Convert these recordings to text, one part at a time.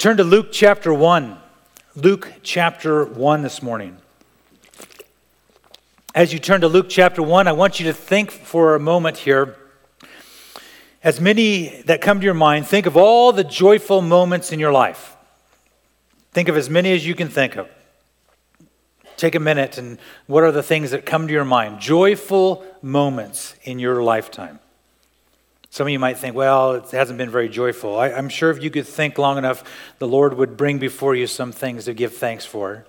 Turn to Luke chapter 1. Luke chapter 1 this morning. As you turn to Luke chapter 1, I want you to think for a moment here. As many that come to your mind, think of all the joyful moments in your life. Think of as many as you can think of. Take a minute and what are the things that come to your mind? Joyful moments in your lifetime. Some of you might think, well, it hasn't been very joyful. I, am sure if you could think long enough, the Lord would bring before you some things to give thanks for.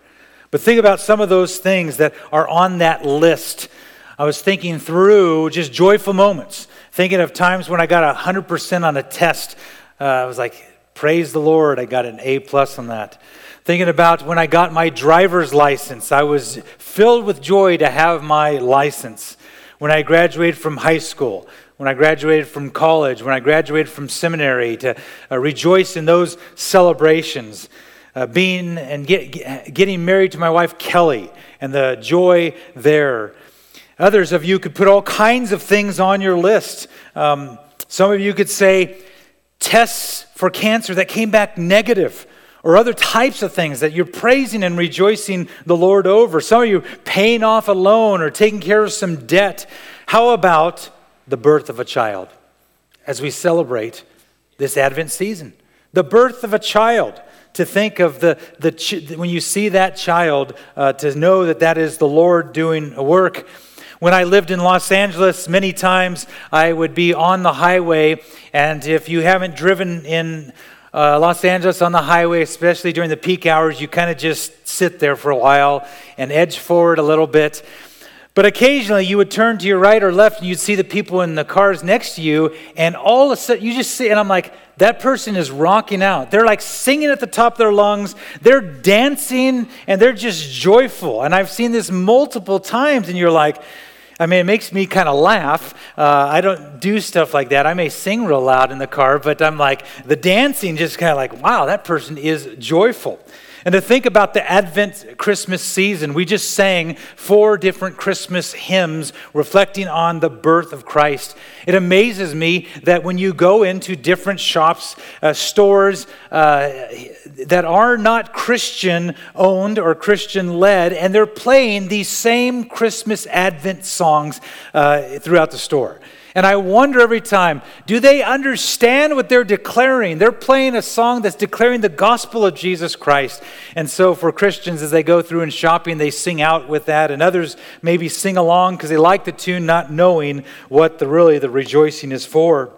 But think about some of those things that are on that list. I was thinking through just joyful moments, thinking of times when I got 100% on a test. Uh, I was like, praise the Lord, I got an A plus on that. Thinking about when I got my driver's license, I was filled with joy to have my license. When I graduated from high school, when I graduated from college, when I graduated from seminary, to uh, rejoice in those celebrations. Uh, being and get, getting married to my wife Kelly and the joy there. Others of you could put all kinds of things on your list. Um, some of you could say tests for cancer that came back negative or other types of things that you're praising and rejoicing the Lord over. Some of you paying off a loan or taking care of some debt. How about the birth of a child as we celebrate this Advent season. The birth of a child. To think of the, the ch- when you see that child, uh, to know that that is the Lord doing a work. When I lived in Los Angeles, many times I would be on the highway, and if you haven't driven in uh, Los Angeles on the highway, especially during the peak hours, you kind of just sit there for a while and edge forward a little bit. But occasionally you would turn to your right or left and you'd see the people in the cars next to you, and all of a sudden you just see, and I'm like, that person is rocking out. They're like singing at the top of their lungs, they're dancing, and they're just joyful. And I've seen this multiple times, and you're like, I mean, it makes me kind of laugh. Uh, I don't do stuff like that. I may sing real loud in the car, but I'm like, the dancing just kind of like, wow, that person is joyful. And to think about the Advent Christmas season, we just sang four different Christmas hymns reflecting on the birth of Christ. It amazes me that when you go into different shops, uh, stores uh, that are not Christian owned or Christian led, and they're playing these same Christmas Advent songs uh, throughout the store. And I wonder every time, do they understand what they're declaring? They're playing a song that's declaring the gospel of Jesus Christ. And so for Christians, as they go through and shopping, they sing out with that. And others maybe sing along because they like the tune, not knowing what the really the rejoicing is for.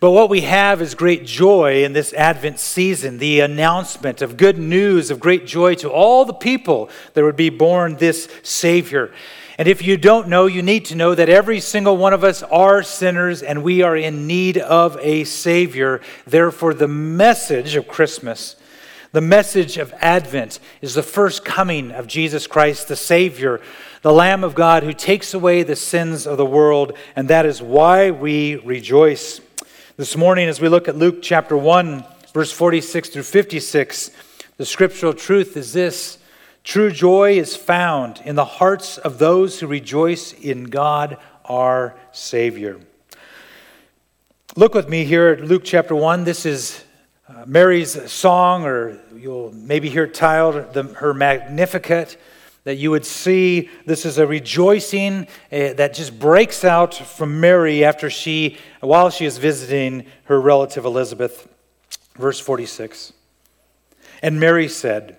But what we have is great joy in this Advent season, the announcement of good news of great joy to all the people that would be born this Savior. And if you don't know, you need to know that every single one of us are sinners and we are in need of a Savior. Therefore, the message of Christmas, the message of Advent, is the first coming of Jesus Christ, the Savior, the Lamb of God who takes away the sins of the world. And that is why we rejoice. This morning, as we look at Luke chapter 1, verse 46 through 56, the scriptural truth is this. True joy is found in the hearts of those who rejoice in God our Savior. Look with me here at Luke chapter 1. This is uh, Mary's song, or you'll maybe hear it titled the, her Magnificat. That you would see this is a rejoicing uh, that just breaks out from Mary after she, while she is visiting her relative Elizabeth. Verse 46. And Mary said,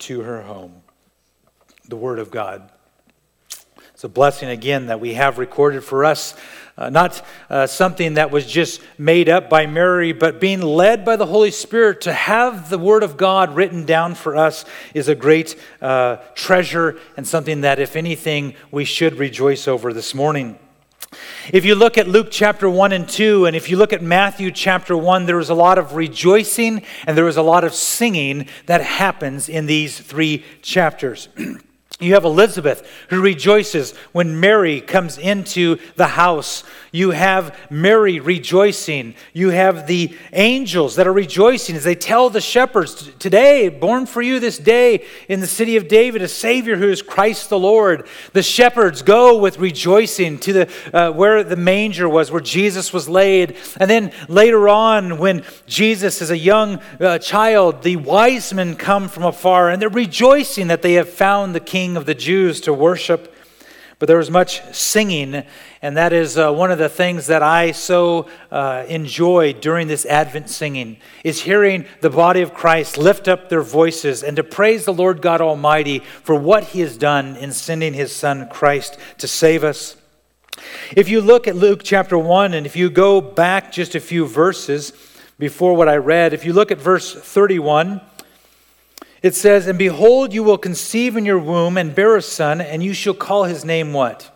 to her home. The Word of God. It's a blessing again that we have recorded for us. Uh, not uh, something that was just made up by Mary, but being led by the Holy Spirit to have the Word of God written down for us is a great uh, treasure and something that, if anything, we should rejoice over this morning. If you look at Luke chapter 1 and 2, and if you look at Matthew chapter 1, there is a lot of rejoicing and there is a lot of singing that happens in these three chapters. You have Elizabeth who rejoices when Mary comes into the house. You have Mary rejoicing. You have the angels that are rejoicing as they tell the shepherds, Today, born for you this day in the city of David, a Savior who is Christ the Lord. The shepherds go with rejoicing to the, uh, where the manger was, where Jesus was laid. And then later on, when Jesus is a young uh, child, the wise men come from afar and they're rejoicing that they have found the King King of the Jews to worship. But there was much singing, and that is uh, one of the things that I so uh, enjoy during this Advent singing, is hearing the body of Christ lift up their voices and to praise the Lord God Almighty for what he has done in sending his Son Christ to save us. If you look at Luke chapter 1, and if you go back just a few verses before what I read, if you look at verse 31, it says, And behold, you will conceive in your womb and bear a son, and you shall call his name what?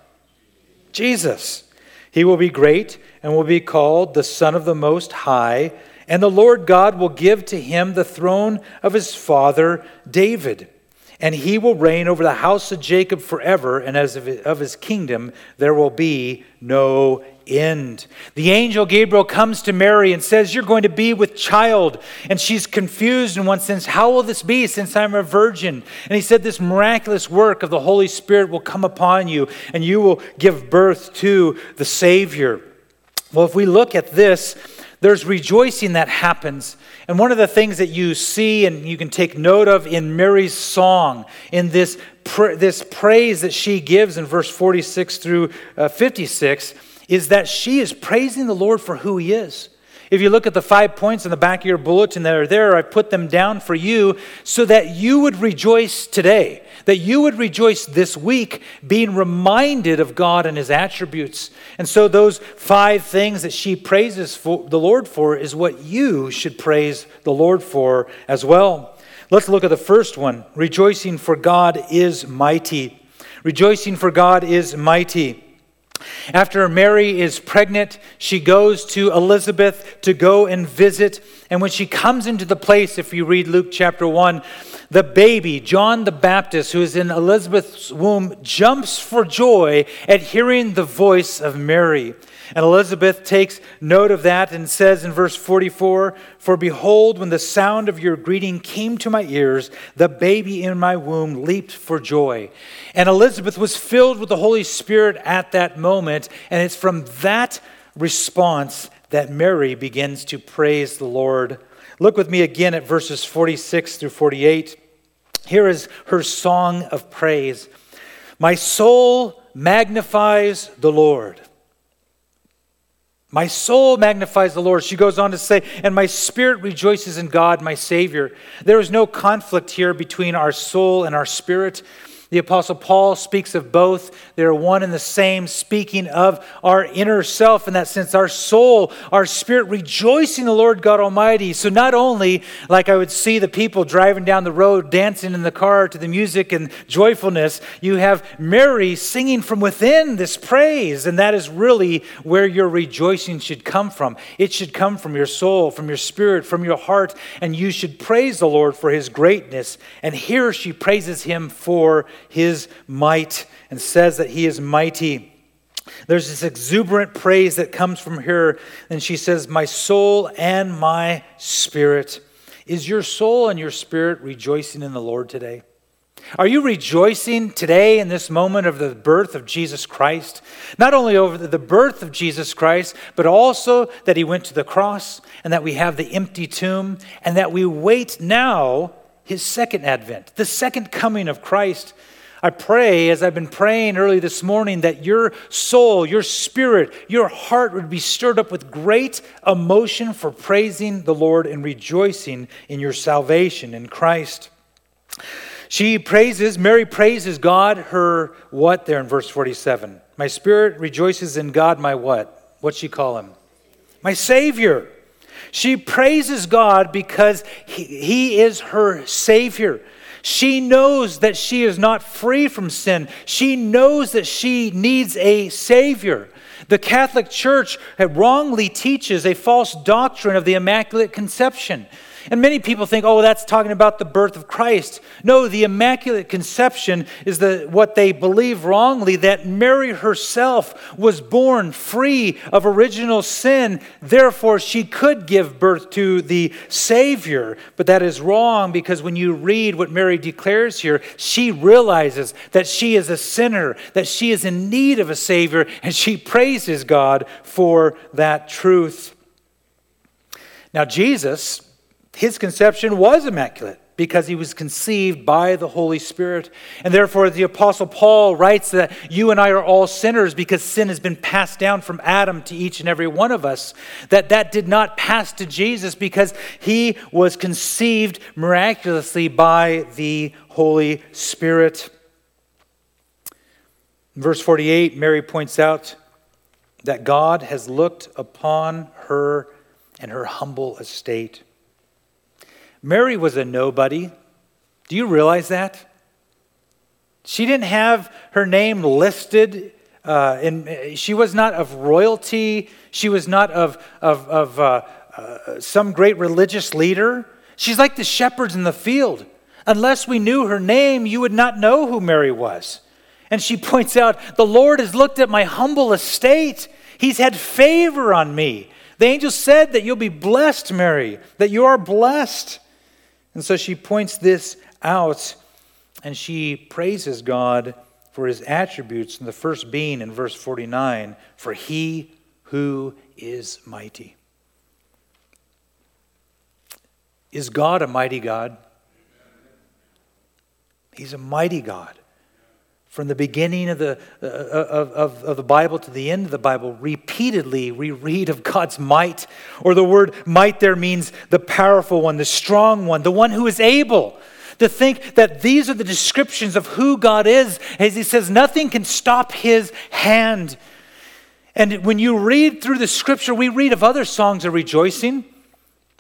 Jesus. He will be great and will be called the Son of the Most High, and the Lord God will give to him the throne of his father David. And he will reign over the house of Jacob forever, and as of his kingdom there will be no end. The angel Gabriel comes to Mary and says, You're going to be with child. And she's confused in one sense. How will this be since I'm a virgin? And he said, This miraculous work of the Holy Spirit will come upon you, and you will give birth to the Savior. Well, if we look at this, there's rejoicing that happens. And one of the things that you see and you can take note of in Mary's song, in this, this praise that she gives in verse 46 through uh, 56, is that she is praising the Lord for who he is. If you look at the five points in the back of your bulletin that are there, I put them down for you so that you would rejoice today, that you would rejoice this week, being reminded of God and his attributes. And so, those five things that she praises for, the Lord for is what you should praise the Lord for as well. Let's look at the first one rejoicing for God is mighty. Rejoicing for God is mighty. After Mary is pregnant, she goes to Elizabeth to go and visit. And when she comes into the place, if you read Luke chapter 1, the baby, John the Baptist, who is in Elizabeth's womb, jumps for joy at hearing the voice of Mary. And Elizabeth takes note of that and says in verse 44 For behold, when the sound of your greeting came to my ears, the baby in my womb leaped for joy. And Elizabeth was filled with the Holy Spirit at that moment. And it's from that response that Mary begins to praise the Lord. Look with me again at verses 46 through 48. Here is her song of praise My soul magnifies the Lord. My soul magnifies the Lord. She goes on to say, and my spirit rejoices in God, my Savior. There is no conflict here between our soul and our spirit. The Apostle Paul speaks of both. They're one and the same, speaking of our inner self in that sense, our soul, our spirit rejoicing the Lord God Almighty. So, not only like I would see the people driving down the road dancing in the car to the music and joyfulness, you have Mary singing from within this praise. And that is really where your rejoicing should come from. It should come from your soul, from your spirit, from your heart. And you should praise the Lord for his greatness. And here she praises him for his might and says that he is mighty. There's this exuberant praise that comes from her, and she says, My soul and my spirit. Is your soul and your spirit rejoicing in the Lord today? Are you rejoicing today in this moment of the birth of Jesus Christ? Not only over the birth of Jesus Christ, but also that he went to the cross and that we have the empty tomb and that we wait now his second advent, the second coming of Christ. I pray, as I've been praying early this morning, that your soul, your spirit, your heart would be stirred up with great emotion for praising the Lord and rejoicing in your salvation in Christ. She praises, Mary praises God, her what there in verse 47? My spirit rejoices in God, my what? What's she call him? My Savior. She praises God because he, he is her Savior. She knows that she is not free from sin. She knows that she needs a Savior. The Catholic Church wrongly teaches a false doctrine of the Immaculate Conception. And many people think, oh, that's talking about the birth of Christ. No, the Immaculate Conception is the, what they believe wrongly that Mary herself was born free of original sin. Therefore, she could give birth to the Savior. But that is wrong because when you read what Mary declares here, she realizes that she is a sinner, that she is in need of a Savior, and she praises God for that truth. Now, Jesus his conception was immaculate because he was conceived by the Holy Spirit. And therefore, the Apostle Paul writes that you and I are all sinners because sin has been passed down from Adam to each and every one of us. That that did not pass to Jesus because he was conceived miraculously by the Holy Spirit. Verse 48, Mary points out that God has looked upon her and her humble estate. Mary was a nobody. Do you realize that? She didn't have her name listed. Uh, in, she was not of royalty. She was not of, of, of uh, uh, some great religious leader. She's like the shepherds in the field. Unless we knew her name, you would not know who Mary was. And she points out, The Lord has looked at my humble estate. He's had favor on me. The angel said that you'll be blessed, Mary, that you are blessed. And so she points this out and she praises God for his attributes, and the first being in verse 49 for he who is mighty. Is God a mighty God? He's a mighty God. From the beginning of the, uh, of, of, of, the Bible to the end of the Bible, repeatedly we read of God's might, or the word might there means the powerful one, the strong one, the one who is able. To think that these are the descriptions of who God is, as he says, nothing can stop his hand. And when you read through the scripture, we read of other songs of rejoicing.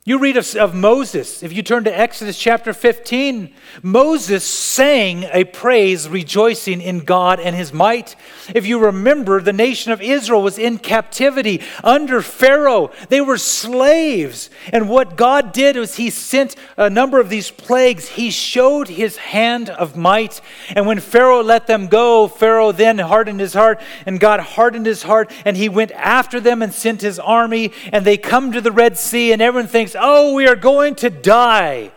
You read of, of, Moses. If you turn to Exodus chapter 15, Moses sang a praise rejoicing in God and his might. If you remember, the nation of Israel was in captivity under Pharaoh. They were slaves. And what God did was he sent a number of these plagues. He showed his hand of might. And when Pharaoh let them go, Pharaoh then hardened his heart, and God hardened his heart, and he went after them and sent his army. And they come to the Red Sea, and everyone thinks, Oh, we are going to die.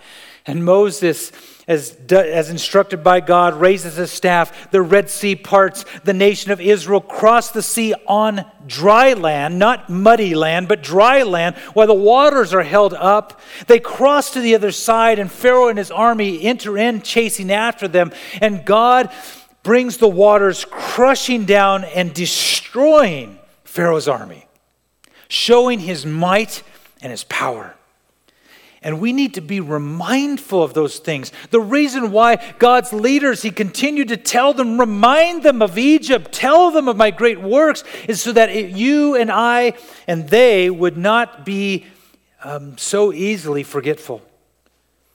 And Moses, as, as instructed by God, raises his staff. The Red Sea parts. The nation of Israel crossed the sea on dry land, not muddy land, but dry land, while the waters are held up. They cross to the other side, and Pharaoh and his army enter in, chasing after them. And God brings the waters crushing down and destroying Pharaoh's army, showing his might and his power. And we need to be remindful of those things. The reason why God's leaders, He continued to tell them, remind them of Egypt, tell them of my great works, is so that it, you and I and they would not be um, so easily forgetful.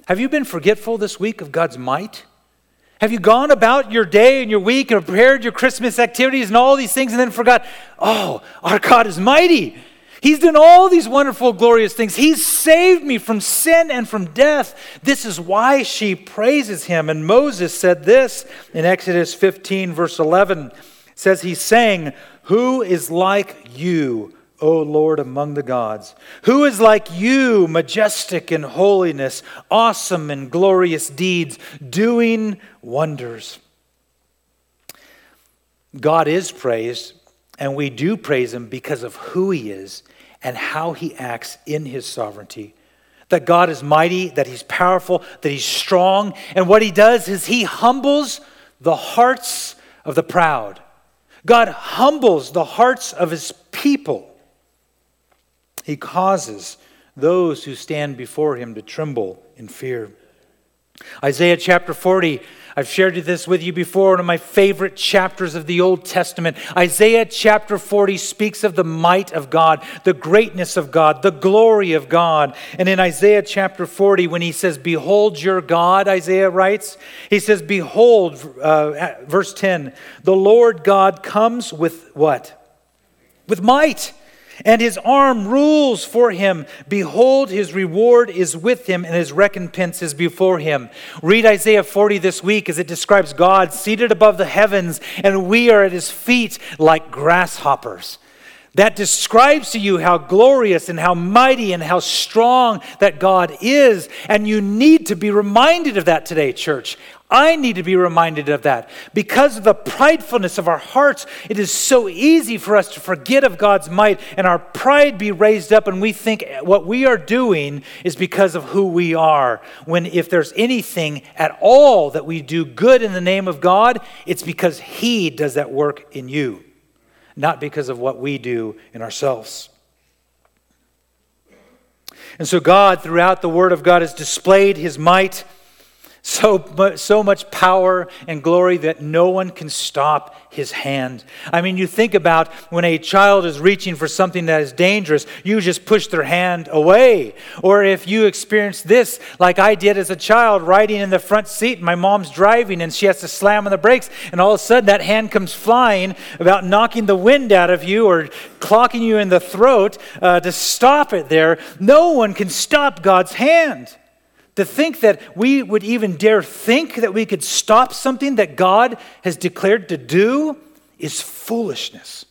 Have you been forgetful this week of God's might? Have you gone about your day and your week and prepared your Christmas activities and all these things and then forgot, oh, our God is mighty? He's done all these wonderful, glorious things. He's saved me from sin and from death. This is why she praises him. And Moses said this in Exodus 15, verse 11. It says, He sang, Who is like you, O Lord, among the gods? Who is like you, majestic in holiness, awesome in glorious deeds, doing wonders? God is praised, and we do praise him because of who he is and how he acts in his sovereignty. That God is mighty, that he's powerful, that he's strong. And what he does is he humbles the hearts of the proud. God humbles the hearts of his people. He causes those who stand before him to tremble in fear. Isaiah chapter 40 I've shared this with you before, one of my favorite chapters of the Old Testament. Isaiah chapter 40 speaks of the might of God, the greatness of God, the glory of God. And in Isaiah chapter 40, when he says, Behold your God, Isaiah writes, he says, Behold, uh, verse 10, the Lord God comes with what? With might and his arm rules for him. Behold, his reward is with him, and his recompense is before him. Read Isaiah 40 this week as it describes God seated above the heavens, and we are at his feet like grasshoppers. That describes to you how glorious and how mighty and how strong that God is. And you need to be reminded of that today, church. I need to be reminded of that. Because of the pridefulness of our hearts, it is so easy for us to forget of God's might and our pride be raised up, and we think what we are doing is because of who we are. When if there's anything at all that we do good in the name of God, it's because He does that work in you, not because of what we do in ourselves. And so, God, throughout the Word of God, has displayed His might so, so much power and glory that no one can stop his hand. I mean, you think about when a child is reaching for something that is dangerous, you just push their hand away. Or if you experience this, like I did as a child, riding in the front seat, my mom's driving and she has to slam on the brakes, and all of a sudden that hand comes flying, about knocking the wind out of you or clocking you in the throat uh, to stop it there. No one can stop God's hand. To think that we would even dare think that we could stop something that God has declared to do is foolishness.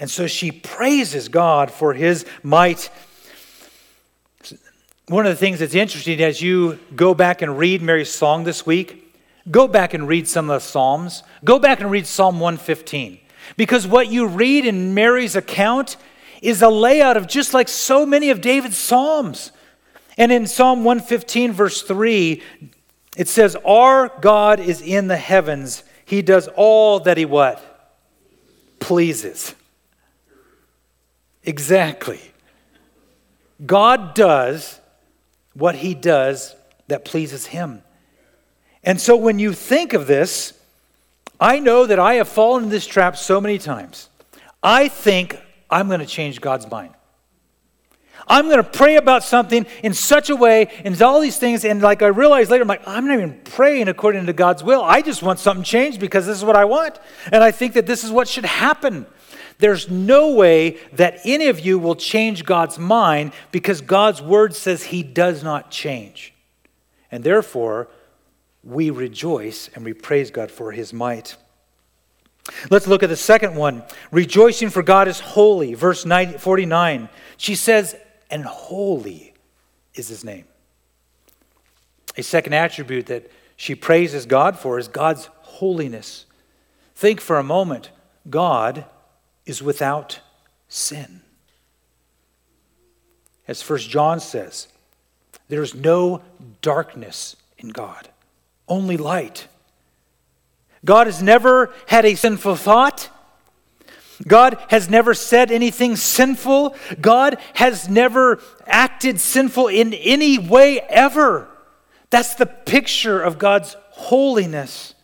And so she praises God for his might. One of the things that's interesting as you go back and read Mary's song this week, go back and read some of the Psalms. Go back and read Psalm 115. Because what you read in Mary's account is a layout of just like so many of David's Psalms. And in Psalm 115, verse 3, it says, Our God is in the heavens. He does all that he what? Pleases. Exactly. God does what he does that pleases him. And so when you think of this, I know that I have fallen in this trap so many times. I think I'm going to change God's mind. I'm going to pray about something in such a way, and all these things. And like I realized later, I'm like, I'm not even praying according to God's will. I just want something changed because this is what I want. And I think that this is what should happen. There's no way that any of you will change God's mind because God's word says he does not change. And therefore, we rejoice and we praise God for his might. Let's look at the second one. Rejoicing for God is holy. Verse 49. She says, and holy is his name. A second attribute that she praises God for is God's holiness. Think for a moment God is without sin. As First John says, there is no darkness in God, only light. God has never had a sinful thought. God has never said anything sinful. God has never acted sinful in any way ever. That's the picture of God's holiness.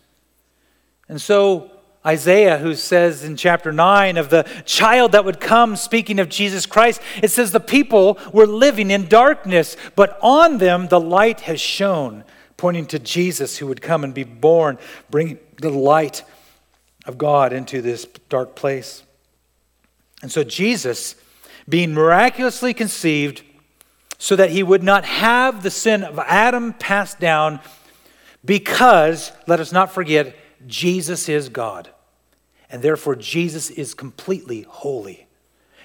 And so, Isaiah, who says in chapter 9 of the child that would come, speaking of Jesus Christ, it says, The people were living in darkness, but on them the light has shone, pointing to Jesus who would come and be born, bringing the light of God into this dark place. And so Jesus, being miraculously conceived, so that he would not have the sin of Adam passed down, because, let us not forget, Jesus is God. And therefore, Jesus is completely holy.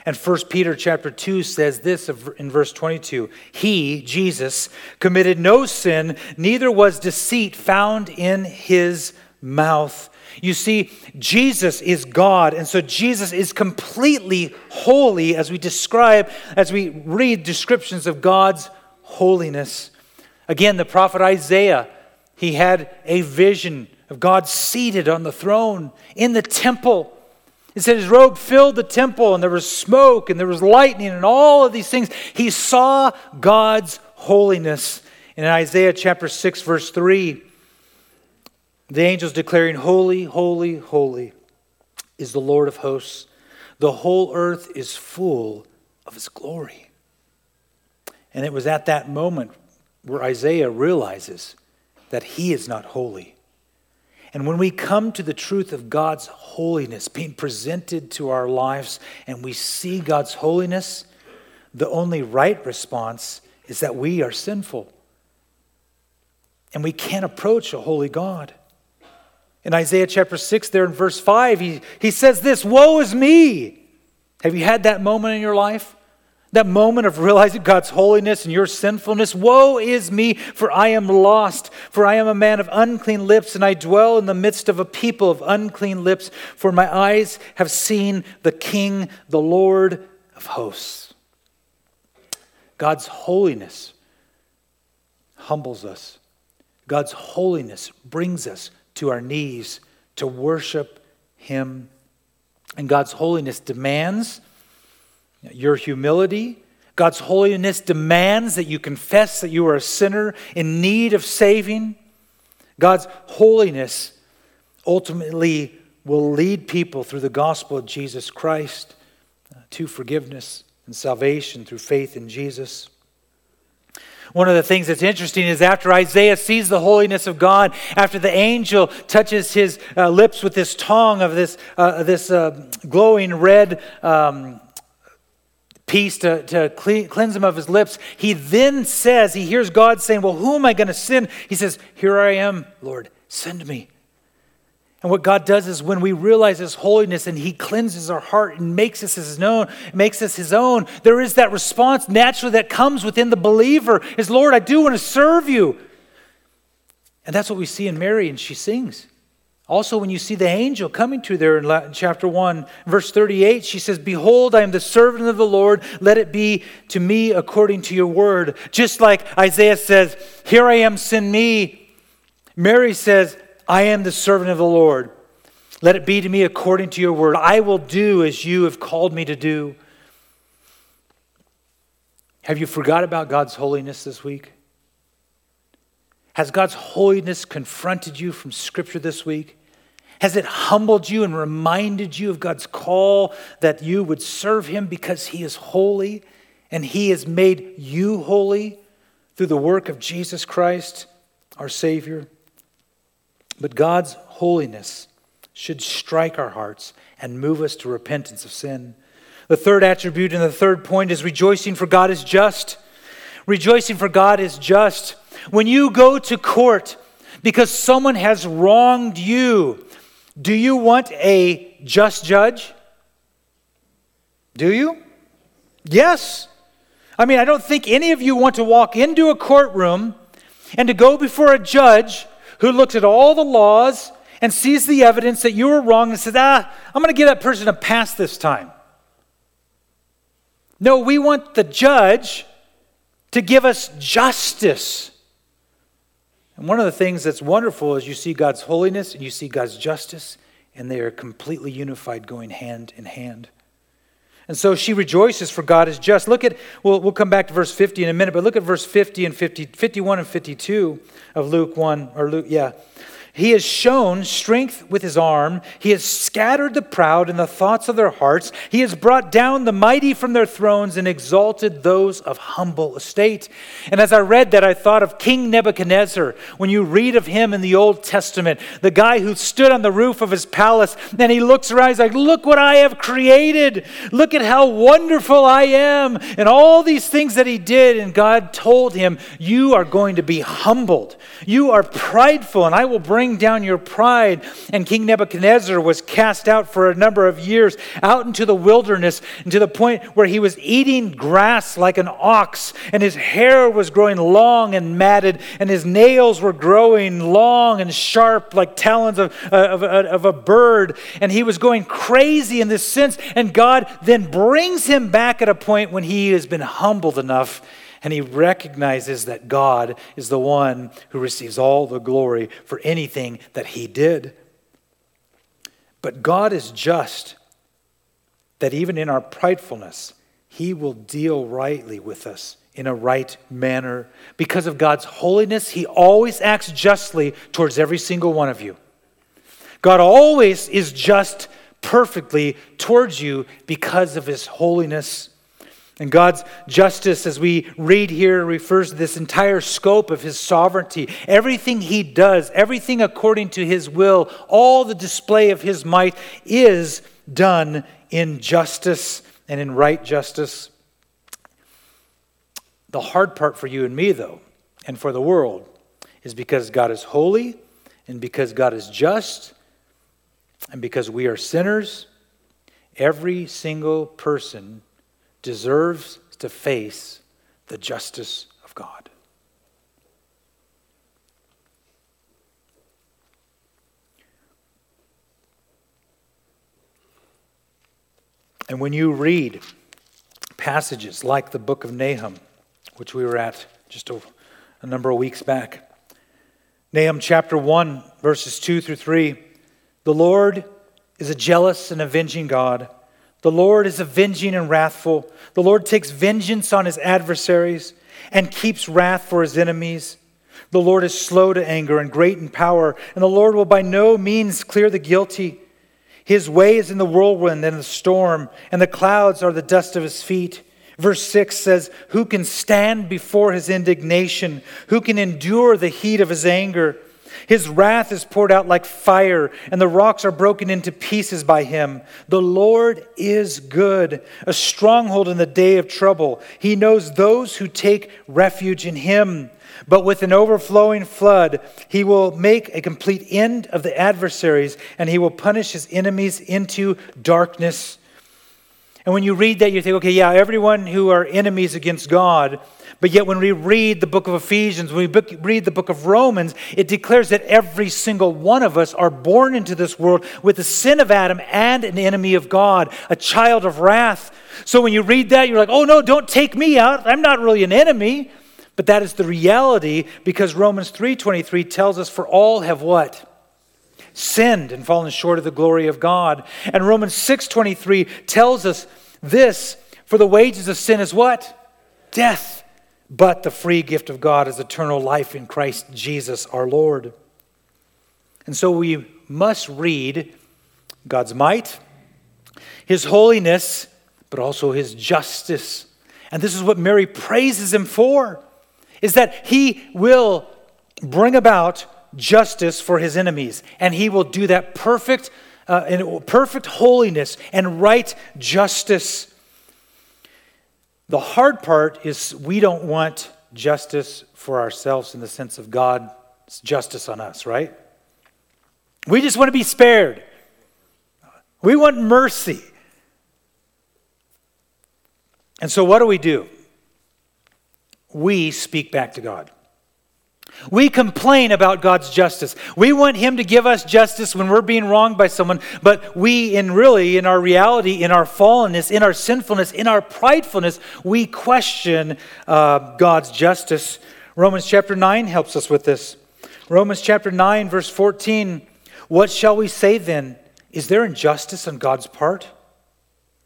And 1 Peter chapter 2 says this in verse 22 He, Jesus, committed no sin, neither was deceit found in his mouth. You see, Jesus is God, and so Jesus is completely holy as we describe, as we read descriptions of God's holiness. Again, the prophet Isaiah, he had a vision of God seated on the throne in the temple. It said his robe filled the temple, and there was smoke, and there was lightning, and all of these things. He saw God's holiness. in Isaiah chapter 6, verse 3, the angels declaring, Holy, holy, holy is the Lord of hosts. The whole earth is full of his glory. And it was at that moment where Isaiah realizes that he is not holy. And when we come to the truth of God's holiness being presented to our lives and we see God's holiness, the only right response is that we are sinful. And we can't approach a holy God. In Isaiah chapter 6, there in verse 5, he, he says this Woe is me! Have you had that moment in your life? That moment of realizing God's holiness and your sinfulness. Woe is me, for I am lost, for I am a man of unclean lips, and I dwell in the midst of a people of unclean lips, for my eyes have seen the King, the Lord of hosts. God's holiness humbles us. God's holiness brings us to our knees to worship Him. And God's holiness demands your humility. God's holiness demands that you confess that you are a sinner in need of saving. God's holiness ultimately will lead people through the gospel of Jesus Christ uh, to forgiveness and salvation through faith in Jesus. One of the things that's interesting is after Isaiah sees the holiness of God, after the angel touches his uh, lips with this tongue of this, uh, this uh, glowing red um, piece to, to clean, cleanse him of his lips, he then says, he hears God saying, Well, who am I going to send? He says, Here I am, Lord, send me. And what God does is when we realize His holiness and He cleanses our heart and makes us His own, makes us His own, there is that response naturally that comes within the believer is, Lord, I do want to serve you. And that's what we see in Mary, and she sings. Also, when you see the angel coming to there in chapter 1, verse 38, she says, Behold, I am the servant of the Lord. Let it be to me according to your word. Just like Isaiah says, Here I am, send me. Mary says, I am the servant of the Lord. Let it be to me according to your word. I will do as you have called me to do. Have you forgot about God's holiness this week? Has God's holiness confronted you from Scripture this week? Has it humbled you and reminded you of God's call that you would serve Him because He is holy and He has made you holy through the work of Jesus Christ, our Savior? But God's holiness should strike our hearts and move us to repentance of sin. The third attribute and the third point is rejoicing for God is just. Rejoicing for God is just. When you go to court because someone has wronged you, do you want a just judge? Do you? Yes. I mean, I don't think any of you want to walk into a courtroom and to go before a judge who looks at all the laws and sees the evidence that you were wrong and says, ah, I'm going to give that person a pass this time. No, we want the judge to give us justice. And one of the things that's wonderful is you see God's holiness and you see God's justice, and they are completely unified, going hand in hand. And so she rejoices for God is just. Look at, we'll, we'll come back to verse 50 in a minute, but look at verse 50 and 50, 51 and 52 of Luke 1, or Luke, yeah. He has shown strength with his arm. He has scattered the proud in the thoughts of their hearts. He has brought down the mighty from their thrones and exalted those of humble estate. And as I read that, I thought of King Nebuchadnezzar. When you read of him in the Old Testament, the guy who stood on the roof of his palace and he looks around, he's like, Look what I have created. Look at how wonderful I am. And all these things that he did. And God told him, You are going to be humbled. You are prideful, and I will bring bring down your pride. And King Nebuchadnezzar was cast out for a number of years out into the wilderness, and to the point where he was eating grass like an ox, and his hair was growing long and matted, and his nails were growing long and sharp like talons of, uh, of, uh, of a bird. And he was going crazy in this sense. And God then brings him back at a point when he has been humbled enough And he recognizes that God is the one who receives all the glory for anything that he did. But God is just, that even in our pridefulness, he will deal rightly with us in a right manner. Because of God's holiness, he always acts justly towards every single one of you. God always is just perfectly towards you because of his holiness. And God's justice, as we read here, refers to this entire scope of his sovereignty. Everything he does, everything according to his will, all the display of his might is done in justice and in right justice. The hard part for you and me, though, and for the world, is because God is holy and because God is just and because we are sinners. Every single person deserves to face the justice of God. And when you read passages like the book of Nahum, which we were at just a, number of weeks back, Nahum chapter 1, verses 2 through 3, the Lord is a jealous and avenging God. The Lord is avenging and wrathful. The Lord takes vengeance on his adversaries and keeps wrath for his enemies. The Lord is slow to anger and great in power, and the Lord will by no means clear the guilty. His way is in the whirlwind and the storm, and the clouds are the dust of his feet. Verse 6 says, Who can stand before his indignation? Who can endure the heat of his anger? His wrath is poured out like fire, and the rocks are broken into pieces by him. The Lord is good, a stronghold in the day of trouble. He knows those who take refuge in him. But with an overflowing flood, he will make a complete end of the adversaries, and he will punish his enemies into darkness. And when you read that, you think, okay, yeah, everyone who are enemies against God but yet, when we read the book of Ephesians, when we read the book of Romans, it declares that every single one of us are born into this world with the sin of Adam and an enemy of God, a child of wrath. So when you read that, you're like, oh no, don't take me out. I'm not really an enemy. But that is the reality because Romans 3:23 tells us for all have what? Sinned and fallen short of the glory of God. And Romans 6:23 tells us this, for the wages of sin is what? Death but the free gift of God is eternal life in Christ Jesus our Lord. And so we must read God's might, His holiness, but also His justice. And this is what Mary praises Him for, is that He will bring about justice for His enemies, and He will do that perfect, uh, in perfect holiness and right justice. The hard part is we don't want justice for ourselves in the sense of God's justice on us, right? We just want to be spared. We want mercy. And so, what do we do? We speak back to God. We complain about God's justice. We want Him to give us justice when we're being wronged by someone, but we, in really, in our reality, in our fallenness, in our sinfulness, in our pridefulness, we question uh, God's justice. Romans chapter 9 helps us with this. Romans chapter 9, verse 14 What shall we say then? Is there injustice on God's part?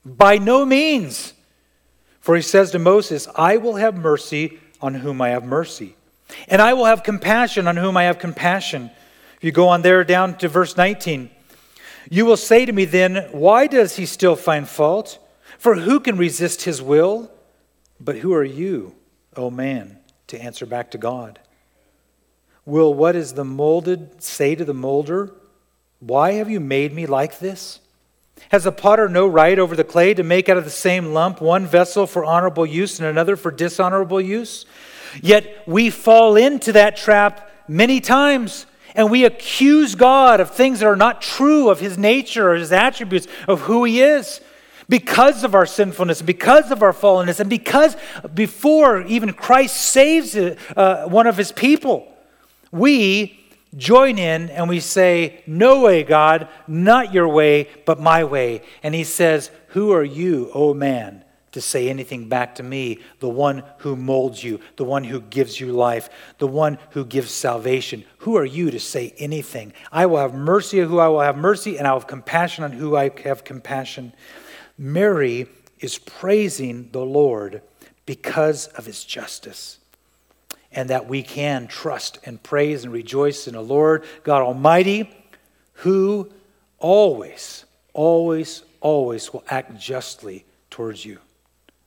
By no means. For he says to Moses, I will have mercy on whom I have mercy and I will have compassion on whom I have compassion. If you go on there down to verse 19, you will say to me then, Why does he still find fault? For who can resist his will? But who are you, O man, to answer back to God? Will what is the molded say to the molder, Why have you made me like this? Has the potter no right over the clay to make out of the same lump one vessel for honorable use and another for dishonorable use? Yet we fall into that trap many times and we accuse God of things that are not true of his nature or his attributes of who he is because of our sinfulness, because of our fallenness, and because before even Christ saves uh, one of his people, we join in and we say, No way, God, not your way, but my way. And he says, Who are you, O man, to say anything back to me, the one who molds you, the one who gives you life, the one who gives salvation. Who are you to say anything? I will have mercy on who I will have mercy, and I will have compassion on who I have compassion. Mary is praising the Lord because of his justice. And that we can trust and praise and rejoice in the Lord God Almighty, who always, always, always will act justly towards you.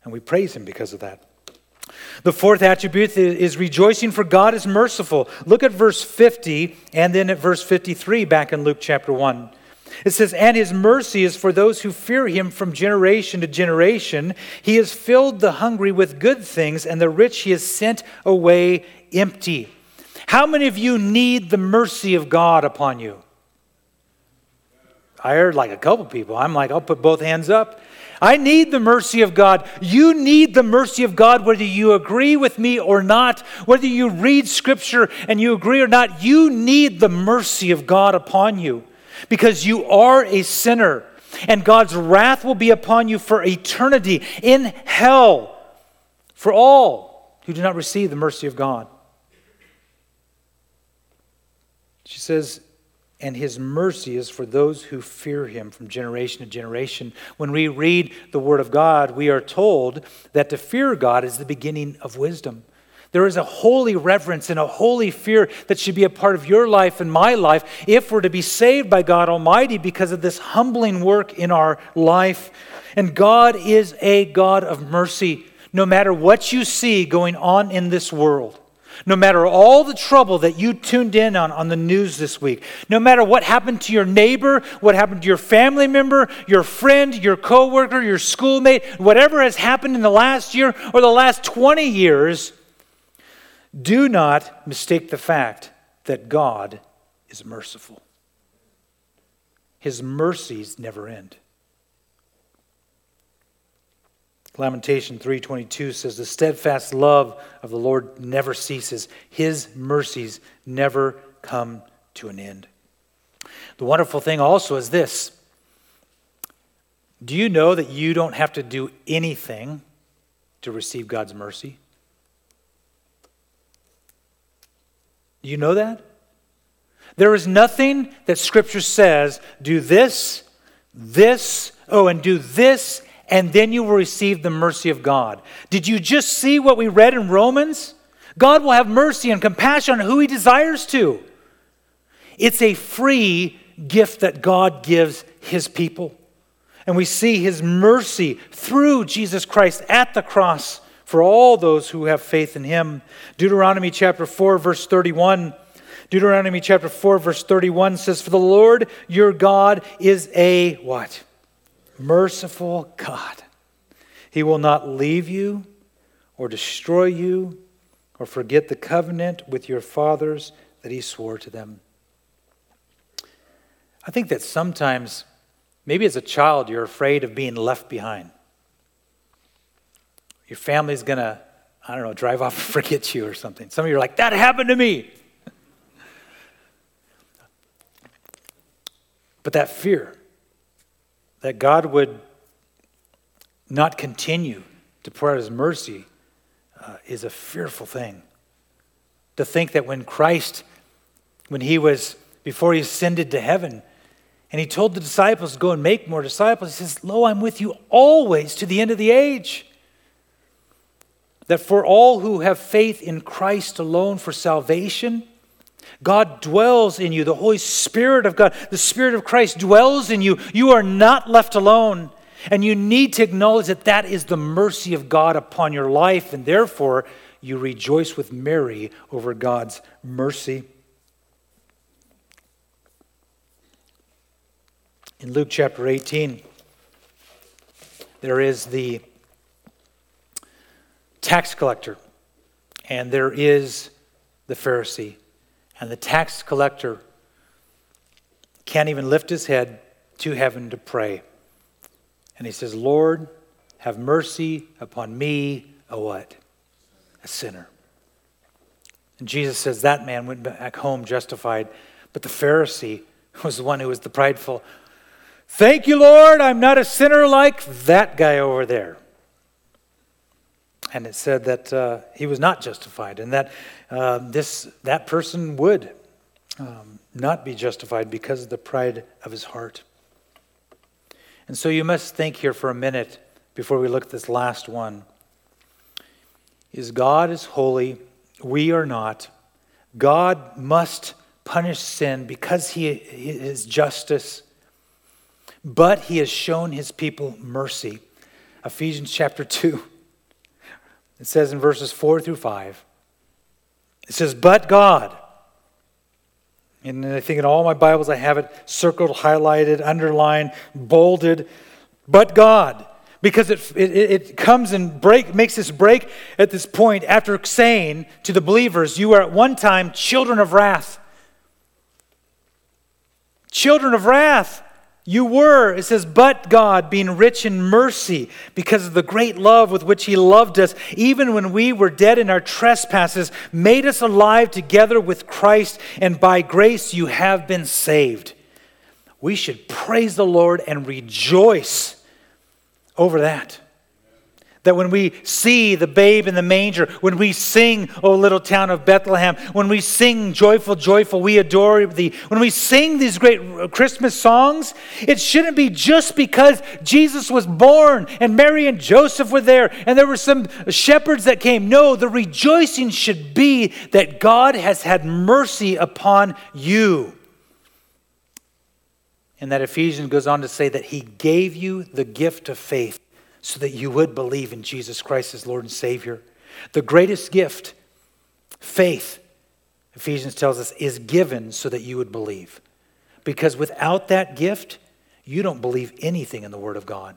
And we praise him because of that. The fourth attribute is rejoicing for God is merciful. Look at verse 50 and then at verse 53 back in Luke chapter 1. It says, And his mercy is for those who fear him from generation to generation. He has filled the hungry with good things, and the rich he has sent away empty. How many of you need the mercy of God upon you? I heard like a couple people. I'm like, I'll put both hands up. I need the mercy of God. You need the mercy of God whether you agree with me or not, whether you read scripture and you agree or not. You need the mercy of God upon you because you are a sinner and God's wrath will be upon you for eternity in hell for all who do not receive the mercy of God. She says, and his mercy is for those who fear him from generation to generation. When we read the word of God, we are told that to fear God is the beginning of wisdom. There is a holy reverence and a holy fear that should be a part of your life and my life if we're to be saved by God Almighty because of this humbling work in our life. And God is a God of mercy, no matter what you see going on in this world. No matter all the trouble that you tuned in on on the news this week, no matter what happened to your neighbor, what happened to your family member, your friend, your coworker, your schoolmate, whatever has happened in the last year or the last 20 years, do not mistake the fact that God is merciful. His mercies never end. Lamentation 3:22 says the steadfast love of the Lord never ceases. His mercies never come to an end. The wonderful thing also is this. Do you know that you don't have to do anything to receive God's mercy? Do you know that? There is nothing that Scripture says, do this, this, oh, and do this, and then you will receive the mercy of God. Did you just see what we read in Romans? God will have mercy and compassion on who He desires to. It's a free gift that God gives His people. And we see His mercy through Jesus Christ at the cross for all those who have faith in Him. Deuteronomy chapter 4, verse 31. Deuteronomy chapter 4, verse 31 says, For the Lord your God is a what? Merciful God. He will not leave you or destroy you or forget the covenant with your fathers that he swore to them. I think that sometimes, maybe as a child, you're afraid of being left behind. Your family's going to, I don't know, drive off and forget you or something. Some of you are like, that happened to me. But that fear, that God would not continue to pour out his mercy uh, is a fearful thing. To think that when Christ, when he was, before he ascended to heaven, and he told the disciples to go and make more disciples, he says, Lo, I'm with you always to the end of the age. That for all who have faith in Christ alone for salvation, God dwells in you. The Holy Spirit of God, the Spirit of Christ dwells in you. You are not left alone. And you need to acknowledge that that is the mercy of God upon your life, and therefore you rejoice with Mary over God's mercy. In Luke chapter 18, there is the tax collector, and there is the Pharisee. And the tax collector can't even lift his head to heaven to pray. And he says, Lord, have mercy upon me, a what? A sinner. And Jesus says that man went back home justified. But the Pharisee was the one who was the prideful. Thank you, Lord, I'm not a sinner like that guy over there. And it said that uh, he was not justified and that uh, this, that person would um, not be justified because of the pride of his heart. And so you must think here for a minute before we look at this last one. Is God is holy, we are not. God must punish sin because he is justice, but he has shown his people mercy. Ephesians chapter 2. It says in verses 4 through 5. It says, But God, and I think in all my Bibles I have it circled, highlighted, underlined, bolded. But God, because it, it, it, comes and break, makes this break at this point after saying to the believers, You are at one time children of wrath. Children of wrath. You were, it says, but God, being rich in mercy, because of the great love with which He loved us, even when we were dead in our trespasses, made us alive together with Christ, and by grace you have been saved. We should praise the Lord and rejoice over that. That when we see the babe in the manger, when we sing, O little town of Bethlehem, when we sing, Joyful, Joyful, we adore thee, when we sing these great Christmas songs, it shouldn't be just because Jesus was born and Mary and Joseph were there and there were some shepherds that came. No, the rejoicing should be that God has had mercy upon you. And that Ephesians goes on to say that he gave you the gift of faith so that you would believe in Jesus Christ as Lord and Savior. The greatest gift, faith, Ephesians tells us, is given so that you would believe. Because without that gift, you don't believe anything in the Word of God.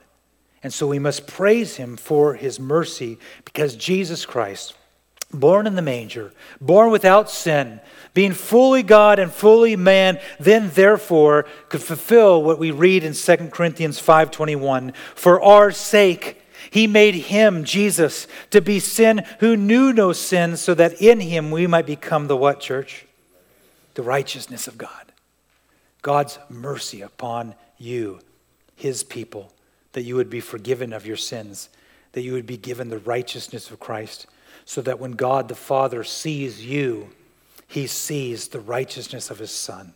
And so we must praise Him for His mercy because Jesus Christ, born in the manger, born without sin, being fully God and fully man, then therefore could fulfill what we read in 2 Corinthians 5:21. For our sake he made him, Jesus, to be sin who knew no sin, so that in him we might become the what, church? The righteousness of God. God's mercy upon you, his people, that you would be forgiven of your sins, that you would be given the righteousness of Christ, so that when God the Father sees you, he sees the righteousness of his son.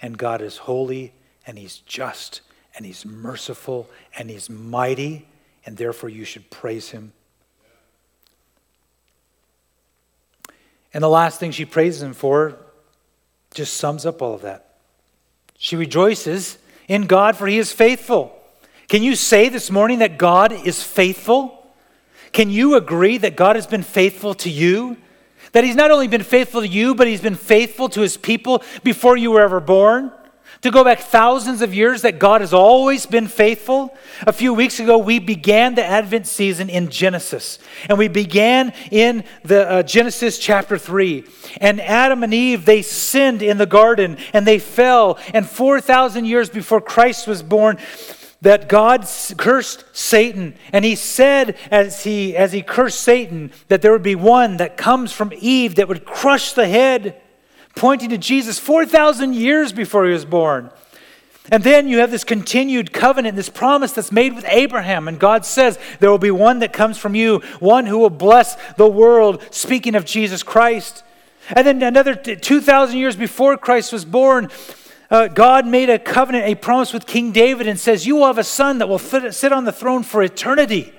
And God is holy and he's just and he's merciful and he's mighty, and therefore you should praise him. And the last thing she praises him for just sums up all of that. She rejoices in God, for he is faithful. Can you say this morning that God is faithful? Can you agree that God has been faithful to you? That he's not only been faithful to you, but he's been faithful to his people before you were ever born. To go back thousands of years, that God has always been faithful. A few weeks ago, we began the Advent season in Genesis. And we began in the uh, Genesis chapter 3. And Adam and Eve, they sinned in the garden and they fell. And 4,000 years before Christ was born, that God cursed Satan, and he said as he, as he cursed Satan that there would be one that comes from Eve that would crush the head, pointing to Jesus 4,000 years before he was born. And then you have this continued covenant, this promise that's made with Abraham. And God says, There will be one that comes from you, one who will bless the world, speaking of Jesus Christ. And then another 2,000 years before Christ was born, uh, God made a covenant, a promise with King David, and says, You will have a son that will fit, sit on the throne for eternity.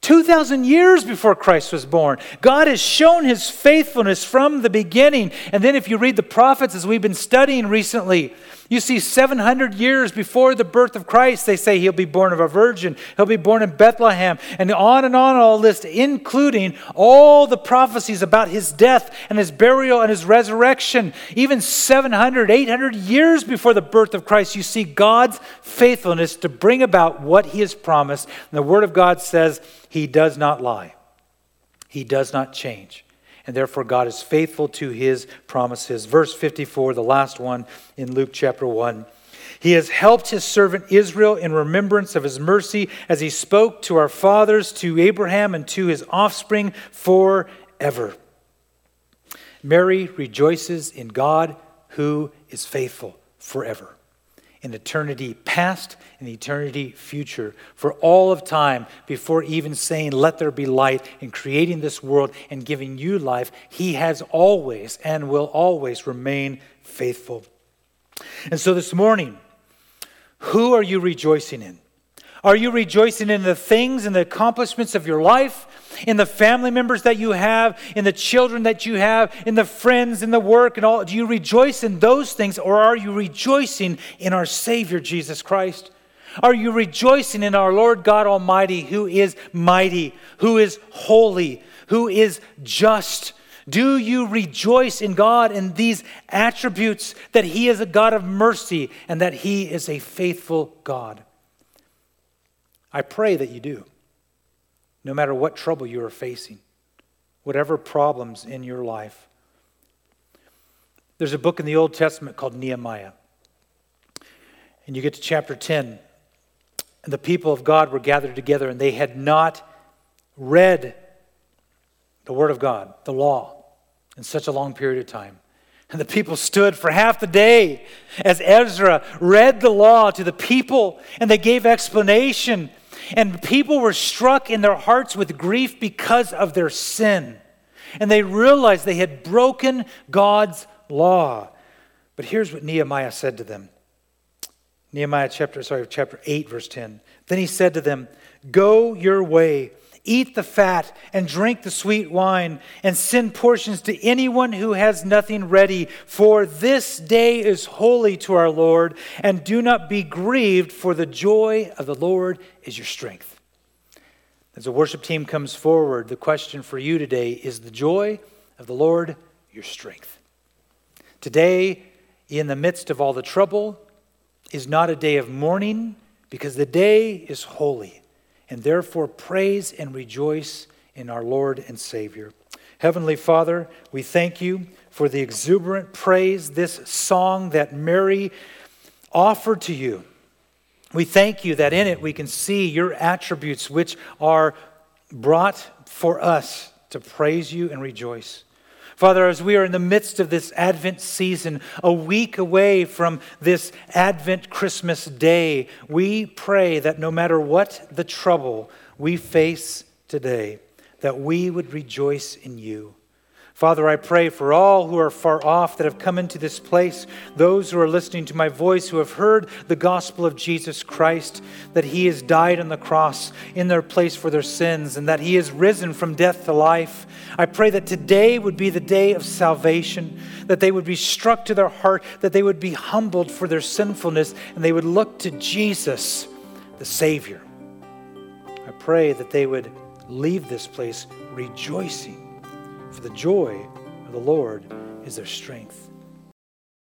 2,000 years before Christ was born. God has shown his faithfulness from the beginning. And then, if you read the prophets, as we've been studying recently, you see, 700 years before the birth of Christ, they say he'll be born of a virgin, he'll be born in Bethlehem, and on and on all this, including all the prophecies about his death and his burial and his resurrection. Even 700, 800 years before the birth of Christ, you see God's faithfulness to bring about what he has promised. And the Word of God says he does not lie, he does not change and therefore God is faithful to his promises. Verse 54, the last one in Luke chapter 1. He has helped his servant Israel in remembrance of his mercy as he spoke to our fathers, to Abraham, and to his offspring forever. Mary rejoices in God who is faithful forever. In eternity past and eternity future, for all of time, before even saying, Let there be light, and creating this world and giving you life, He has always and will always remain faithful. And so this morning, who are you rejoicing in? Are you rejoicing in the things and the accomplishments of your life? In the family members that you have, in the children that you have, in the friends, in the work, and all? Do you rejoice in those things, or are you rejoicing in our Savior, Jesus Christ? Are you rejoicing in our Lord God Almighty, who is mighty, who is holy, who is just? Do you rejoice in God in these attributes that He is a God of mercy and that He is a faithful God? I pray that you do, no matter what trouble you are facing, whatever problems in your life. There's a book in the Old Testament called Nehemiah. And you get to chapter 10, and the people of God were gathered together, and they had not read the Word of God, the law, in such a long period of time. And the people stood for half the day as Ezra read the law to the people, and they gave explanation and people were struck in their hearts with grief because of their sin. And they realized they had broken God's law. But here's what Nehemiah said to them. Nehemiah chapter sorry chapter 8 verse 10. Then he said to them, "Go your way Eat the fat and drink the sweet wine, and send portions to anyone who has nothing ready. For this day is holy to our Lord, and do not be grieved, for the joy of the Lord is your strength. As the worship team comes forward, the question for you today is the joy of the Lord your strength? Today, in the midst of all the trouble, is not a day of mourning because the day is holy and therefore praise and rejoice in our Lord and Savior. Heavenly Father, we thank you for the exuberant praise, this song that Mary offered to you. We thank you that in it we can see your attributes, which are brought for us to praise you and rejoice. Father, as we are in the midst of this Advent season, a week away from this Advent Christmas day, we pray that no matter what the trouble we face today, that we would rejoice in you. Father, I pray for all who are far off that have come into this place, those who are listening to my voice, who have heard the gospel of Jesus Christ, that he has died on the cross in their place for their sins, and that he has risen from death to life. I pray that today would be the day of salvation, that they would be struck to their heart, that they would be humbled for their sinfulness, and they would look to Jesus, the Savior. I pray that they would leave this place rejoicing for the joy of the Lord is their strength.